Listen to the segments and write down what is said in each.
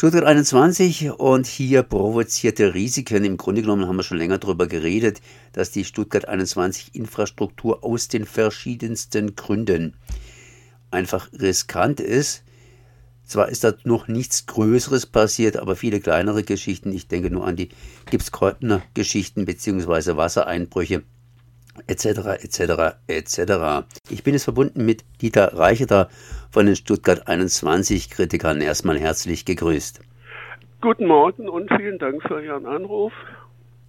Stuttgart 21 und hier provozierte Risiken. Im Grunde genommen haben wir schon länger darüber geredet, dass die Stuttgart 21 Infrastruktur aus den verschiedensten Gründen einfach riskant ist. Zwar ist da noch nichts Größeres passiert, aber viele kleinere Geschichten. Ich denke nur an die Gipskreutner Geschichten bzw. Wassereinbrüche etc. etc. etc. Ich bin jetzt verbunden mit Dieter Reicheter von den Stuttgart 21 Kritikern. Erstmal herzlich gegrüßt. Guten Morgen und vielen Dank für Ihren Anruf.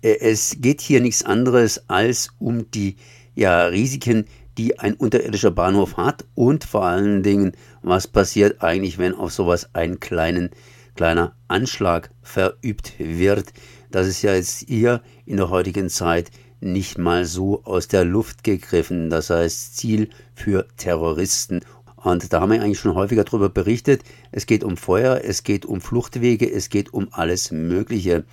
Äh, es geht hier nichts anderes als um die ja, Risiken, die ein unterirdischer Bahnhof hat und vor allen Dingen, was passiert eigentlich, wenn auf sowas ein kleinen, kleiner Anschlag verübt wird. Das ist ja jetzt hier in der heutigen Zeit nicht mal so aus der Luft gegriffen. Das heißt Ziel für Terroristen. Und da haben wir eigentlich schon häufiger darüber berichtet. Es geht um Feuer, es geht um Fluchtwege, es geht um alles Mögliche.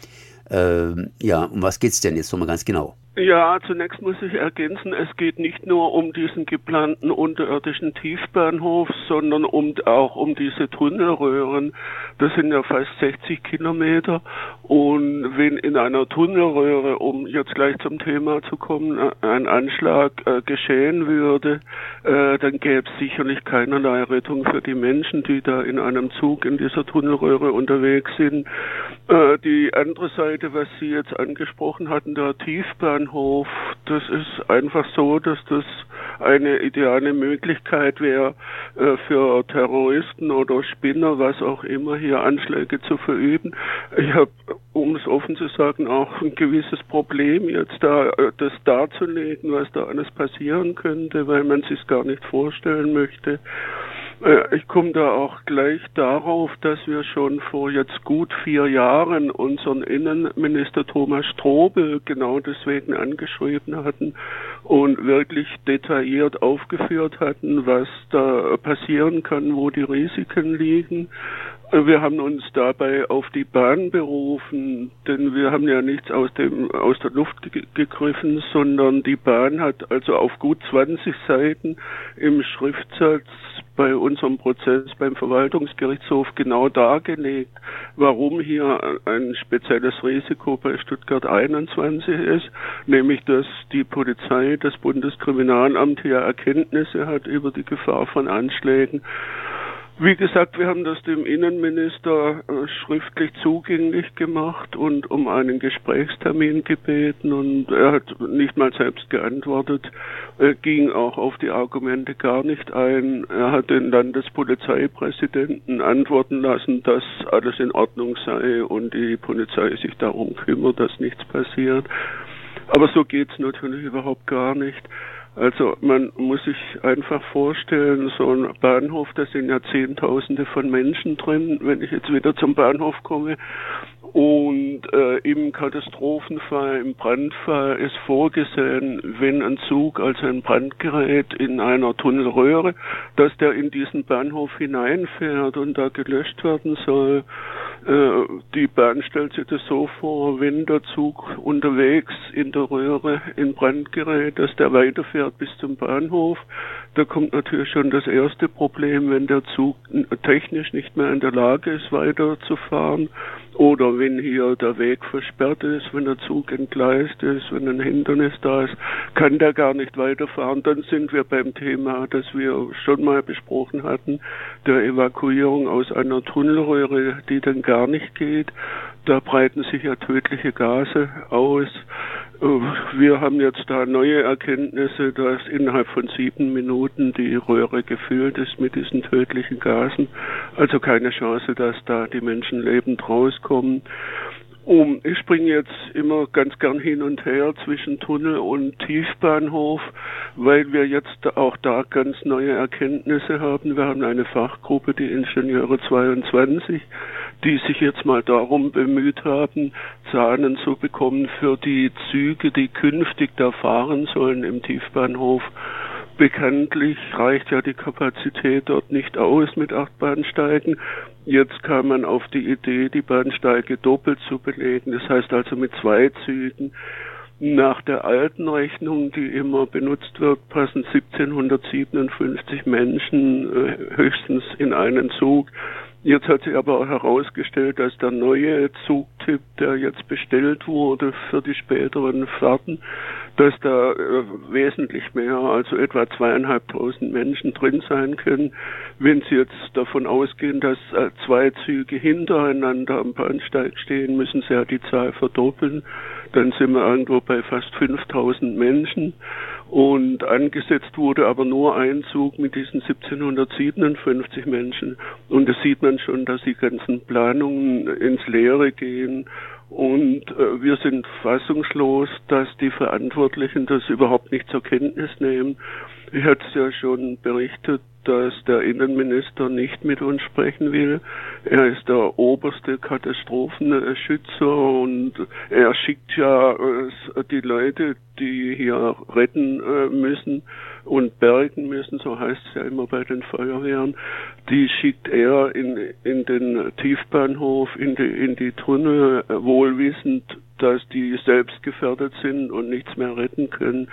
Ähm, ja, um was geht es denn jetzt nochmal ganz genau? Ja, zunächst muss ich ergänzen, es geht nicht nur um diesen geplanten unterirdischen Tiefbahnhof, sondern um, auch um diese Tunnelröhren. Das sind ja fast 60 Kilometer. Und wenn in einer Tunnelröhre, um jetzt gleich zum Thema zu kommen, ein Anschlag äh, geschehen würde, äh, dann gäbe es sicherlich keinerlei Rettung für die Menschen, die da in einem Zug in dieser Tunnelröhre unterwegs sind. Äh, die andere Seite, was Sie jetzt angesprochen hatten, der Tiefbahnhof, das ist einfach so, dass das eine ideale Möglichkeit wäre, äh, für Terroristen oder Spinner, was auch immer, hier Anschläge zu verüben. Ich habe, um es offen zu sagen, auch ein gewisses Problem, jetzt da äh, das darzulegen, was da alles passieren könnte, weil man sich gar nicht vorstellen möchte. Äh, ich komme da auch gleich darauf, dass wir schon vor jetzt gut vier Jahren unseren Innenminister Thomas Strobel genau deswegen angeschrieben hatten und wirklich detailliert aufgeführt hatten, was da passieren kann, wo die Risiken liegen. Wir haben uns dabei auf die Bahn berufen, denn wir haben ja nichts aus dem aus der Luft gegriffen, sondern die Bahn hat also auf gut 20 Seiten im Schriftsatz bei unserem Prozess beim Verwaltungsgerichtshof genau dargelegt, warum hier ein spezielles Risiko bei Stuttgart 21 ist, nämlich dass die Polizei, das Bundeskriminalamt hier Erkenntnisse hat über die Gefahr von Anschlägen wie gesagt, wir haben das dem Innenminister äh, schriftlich zugänglich gemacht und um einen Gesprächstermin gebeten und er hat nicht mal selbst geantwortet, er ging auch auf die Argumente gar nicht ein. Er hat den Landespolizeipräsidenten antworten lassen, dass alles in Ordnung sei und die Polizei sich darum kümmert, dass nichts passiert. Aber so geht's natürlich überhaupt gar nicht. Also man muss sich einfach vorstellen, so ein Bahnhof, da sind ja Zehntausende von Menschen drin, wenn ich jetzt wieder zum Bahnhof komme. Und äh, im Katastrophenfall, im Brandfall ist vorgesehen, wenn ein Zug, also ein Brandgerät in einer Tunnelröhre, dass der in diesen Bahnhof hineinfährt und da gelöscht werden soll. Äh, die Bahn stellt sich das so vor, wenn der Zug unterwegs in der Röhre in Brand gerät, dass der weiterfährt bis zum Bahnhof. Da kommt natürlich schon das erste Problem, wenn der Zug technisch nicht mehr in der Lage ist, weiterzufahren oder wenn hier der Weg versperrt ist, wenn der Zug entgleist ist, wenn ein Hindernis da ist, kann der gar nicht weiterfahren. Dann sind wir beim Thema, das wir schon mal besprochen hatten, der Evakuierung aus einer Tunnelröhre, die dann gar nicht geht. Da breiten sich ja tödliche Gase aus. Wir haben jetzt da neue Erkenntnisse, dass innerhalb von sieben Minuten die Röhre gefüllt ist mit diesen tödlichen Gasen. Also keine Chance, dass da die Menschen lebend rauskommen. Um, ich springe jetzt immer ganz gern hin und her zwischen Tunnel und Tiefbahnhof, weil wir jetzt auch da ganz neue Erkenntnisse haben. Wir haben eine Fachgruppe, die Ingenieure 22, die sich jetzt mal darum bemüht haben, Zahlen zu bekommen für die Züge, die künftig da fahren sollen im Tiefbahnhof. Bekanntlich reicht ja die Kapazität dort nicht aus mit acht Bahnsteigen. Jetzt kam man auf die Idee, die Bahnsteige doppelt zu belegen. Das heißt also mit zwei Zügen. Nach der alten Rechnung, die immer benutzt wird, passen 1757 Menschen äh, höchstens in einen Zug. Jetzt hat sich aber herausgestellt, dass der neue Zugtyp, der jetzt bestellt wurde für die späteren Fahrten, dass da äh, wesentlich mehr, also etwa zweieinhalbtausend Menschen drin sein können. Wenn Sie jetzt davon ausgehen, dass äh, zwei Züge hintereinander am Bahnsteig stehen, müssen Sie ja die Zahl verdoppeln. Dann sind wir irgendwo bei fast 5000 Menschen. Und angesetzt wurde aber nur ein Zug mit diesen 1757 Menschen. Und da sieht man schon, dass die ganzen Planungen ins Leere gehen. Und äh, wir sind fassungslos, dass die Verantwortlichen das überhaupt nicht zur Kenntnis nehmen. Ich hatte es ja schon berichtet, dass der Innenminister nicht mit uns sprechen will. Er ist der oberste Katastrophenschützer und er schickt ja äh, die Leute, die hier retten äh, müssen und bergen müssen, so heißt es ja immer bei den Feuerwehren, die schickt er in, in den Tiefbahnhof, in die, in die Tunnel, wohlwissend, dass die selbst gefährdet sind und nichts mehr retten können.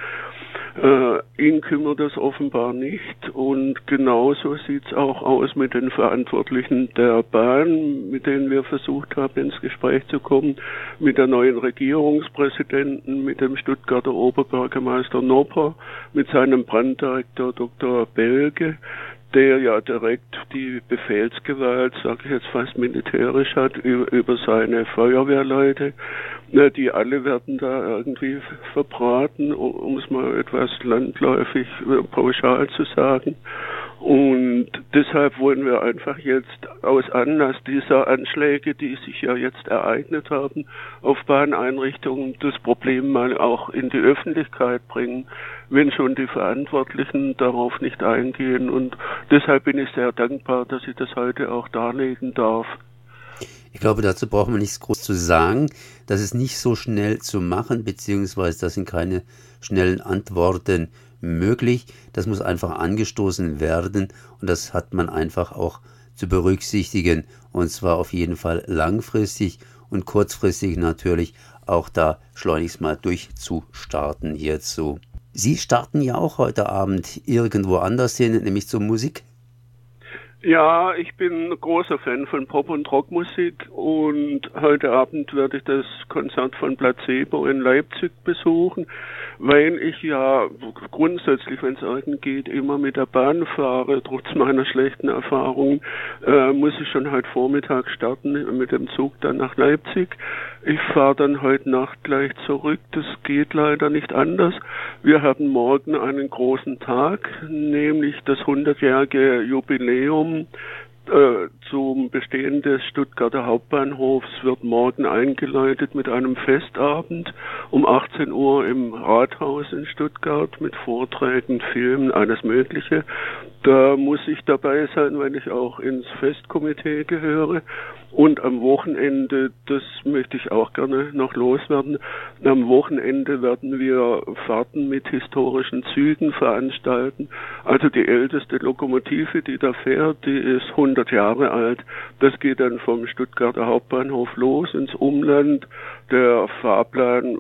Äh, ihn kümmert das offenbar nicht und genauso sieht's auch aus mit den Verantwortlichen der Bahn, mit denen wir versucht haben, ins Gespräch zu kommen, mit der neuen Regierungspräsidenten, mit dem Stuttgarter Oberbürgermeister Nopper, mit seinem Branddirektor Dr. Belge, der ja direkt die Befehlsgewalt, sage ich jetzt fast militärisch hat, über, über seine Feuerwehrleute. Na, die alle werden da irgendwie verbraten, um es mal etwas landläufig äh, pauschal zu sagen. Und deshalb wollen wir einfach jetzt aus Anlass dieser Anschläge, die sich ja jetzt ereignet haben, auf Bahneinrichtungen das Problem mal auch in die Öffentlichkeit bringen, wenn schon die Verantwortlichen darauf nicht eingehen. Und deshalb bin ich sehr dankbar, dass ich das heute auch darlegen darf. Ich glaube, dazu brauchen wir nichts groß zu sagen. Das ist nicht so schnell zu machen, beziehungsweise das sind keine schnellen Antworten möglich. Das muss einfach angestoßen werden und das hat man einfach auch zu berücksichtigen und zwar auf jeden Fall langfristig und kurzfristig natürlich auch da schleunigst mal durchzustarten hierzu. Sie starten ja auch heute Abend irgendwo anders hin, nämlich zur Musik. Ja, ich bin großer Fan von Pop- und Rockmusik und heute Abend werde ich das Konzert von Placebo in Leipzig besuchen, weil ich ja grundsätzlich, wenn es irgend geht, immer mit der Bahn fahre. Trotz meiner schlechten Erfahrungen äh, muss ich schon heute Vormittag starten mit dem Zug dann nach Leipzig. Ich fahre dann heute Nacht gleich zurück. Das geht leider nicht anders. Wir haben morgen einen großen Tag, nämlich das 100-jährige Jubiläum um, äh, zum Bestehen des Stuttgarter Hauptbahnhofs wird morgen eingeleitet mit einem Festabend um 18 Uhr im Rathaus in Stuttgart mit Vorträgen, Filmen, alles Mögliche. Da muss ich dabei sein, wenn ich auch ins Festkomitee gehöre. Und am Wochenende, das möchte ich auch gerne noch loswerden, am Wochenende werden wir Fahrten mit historischen Zügen veranstalten. Also die älteste Lokomotive, die da fährt, die ist 100 Jahre alt. Das geht dann vom Stuttgarter Hauptbahnhof los ins Umland. Der Fahrplan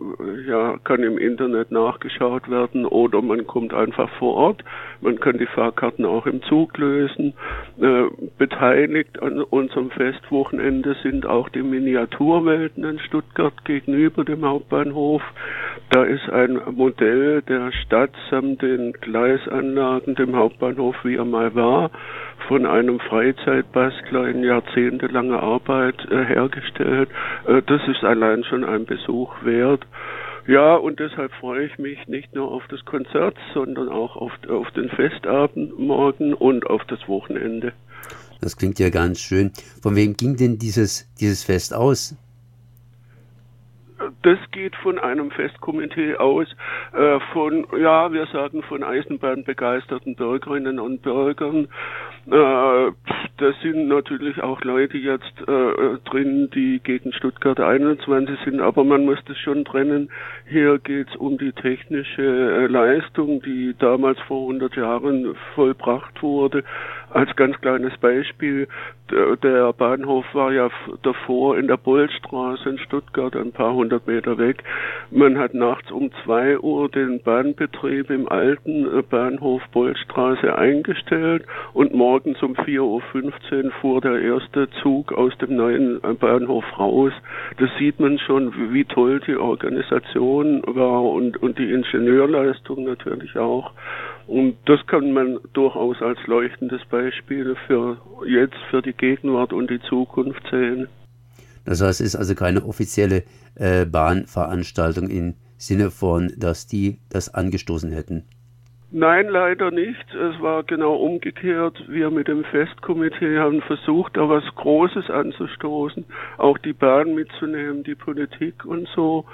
ja, kann im Internet nachgeschaut werden oder man kommt einfach vor Ort. Man kann die Fahrkarten auch im Zug lösen. Äh, beteiligt an unserem Festwochenende sind auch die Miniaturwelten in Stuttgart gegenüber dem Hauptbahnhof. Da ist ein Modell der Stadt samt den Gleisanlagen dem Hauptbahnhof, wie er mal war, von einem Freizeitbastler in jahrzehntelanger Arbeit äh, hergestellt. Äh, das ist allein schon ein Besuch wert. Ja, und deshalb freue ich mich nicht nur auf das Konzert, sondern auch auf, auf den Festabend morgen und auf das Wochenende. Das klingt ja ganz schön. Von wem ging denn dieses, dieses Fest aus? Das geht von einem Festkomitee aus, äh, von, ja, wir sagen von Eisenbahnbegeisterten Bürgerinnen und Bürgern. Äh, da sind natürlich auch Leute jetzt äh, drin, die gegen Stuttgart 21 sind, aber man muss das schon trennen. Hier geht es um die technische äh, Leistung, die damals vor 100 Jahren vollbracht wurde. Als ganz kleines Beispiel, der Bahnhof war ja davor in der Bollstraße in Stuttgart, ein paar hundert Meter weg. Man hat nachts um zwei Uhr den Bahnbetrieb im alten äh, Bahnhof Bollstraße eingestellt und morgens um 4.15 Uhr fuhr der erste Zug aus dem neuen äh, Bahnhof raus. Das sieht man schon, wie toll die Organisation war und, und die Ingenieurleistung natürlich auch. Und das kann man durchaus als leuchtendes Beispiel für jetzt, für die Gegenwart und die Zukunft sehen. Das heißt, es ist also keine offizielle äh, Bahnveranstaltung im Sinne von, dass die das angestoßen hätten. Nein, leider nicht. Es war genau umgekehrt. Wir mit dem Festkomitee haben versucht, da was Großes anzustoßen, auch die Bahn mitzunehmen, die Politik und so,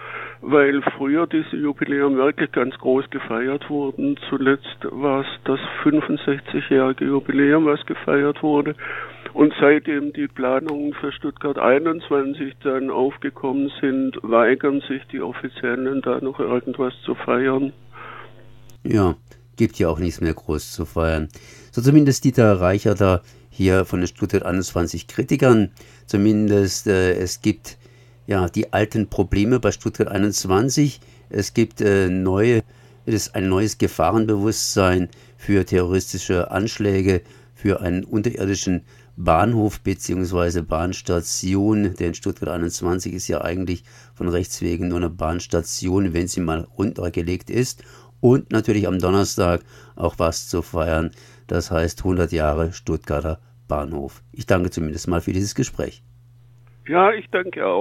weil früher diese Jubiläum wirklich ganz groß gefeiert wurden. Zuletzt war es das 65-jährige Jubiläum, was gefeiert wurde. Und seitdem die Planungen für Stuttgart 21 dann aufgekommen sind, weigern sich die Offiziellen da noch irgendwas zu feiern. Ja, gibt ja auch nichts mehr groß zu feiern. So zumindest Dieter Reicher da hier von den Stuttgart 21 Kritikern. Zumindest äh, es gibt ja die alten Probleme bei Stuttgart 21. Es gibt äh, neue, es ist ein neues Gefahrenbewusstsein für terroristische Anschläge, für einen unterirdischen Bahnhof bzw. Bahnstation, denn Stuttgart 21 ist ja eigentlich von Rechts wegen nur eine Bahnstation, wenn sie mal runtergelegt ist und natürlich am Donnerstag auch was zu feiern. Das heißt 100 Jahre Stuttgarter Bahnhof. Ich danke zumindest mal für dieses Gespräch. Ja, ich danke auch.